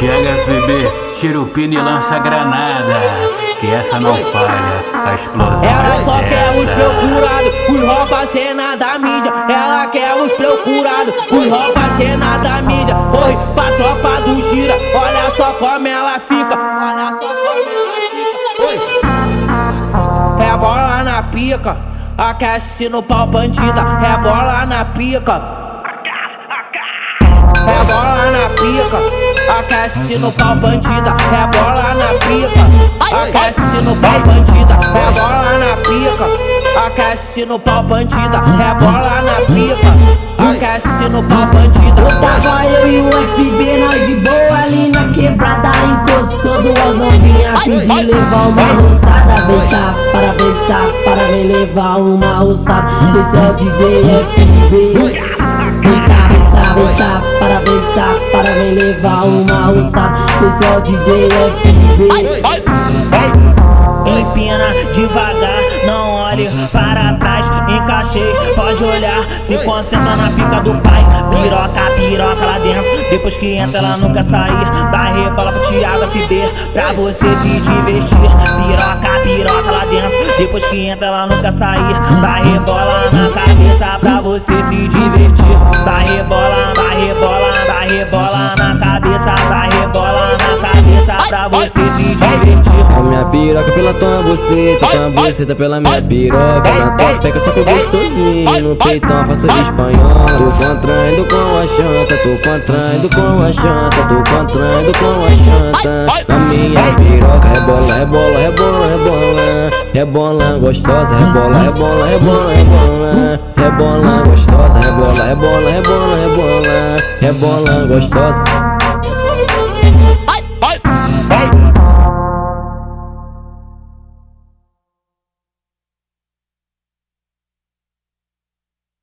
Tiago FB, tira o pino e lança a granada. Que essa não falha, a explosão. Ela é só certa. quer os procurados, os rouba cena da mídia. Ela quer os procurados, os rouba cena da mídia. Oi, pra tropa do gira, olha só como ela fica. Olha só como ela fica. Oi. É bola na pica, aquece no pau bandida. É bola na pica. É bola na pica, aquece no pau bandida. É bola na pica, aquece no pau bandida. É bola na pica, aquece no pau bandida. É bola na pica, aquece no pau bandida. Tava eu e o FB, nós de boa ali na quebrada Encostou duas novinhas a fim de levar uma roçada Vem safara, vem safara, vem levar uma roçada Esse é o DJ FB levar uma roçada Esse é o DJ FB Empina devagar, não olhe para trás. Encaixei, pode olhar, se concentra na pica do pai. Piroca, piroca lá dentro. Depois que entra, ela nunca sair. Vai rebola pro Thiago FB pra você se divertir. Piroca, piroca lá dentro. Depois que entra, ela nunca sair. Vai rebola na cabeça pra você se divertir. Cabeça. Vai rebola na cabeça pra você se divertir. A minha piroca pela tua buceta, tua buceta pela minha piroca. Na tua peca só que eu gostosinho, no peitão faço espanhol. Tô contraindo com a chanta, tô contraindo com a chanta, tô contraindo com a chanta. Na minha piroca, rebola, rebola, rebola, rebola. Rebola gostosa, rebola, rebola, rebola, rebola. Rebola gostosa, rebola, rebola, rebola, rebola. Rebola gostosa.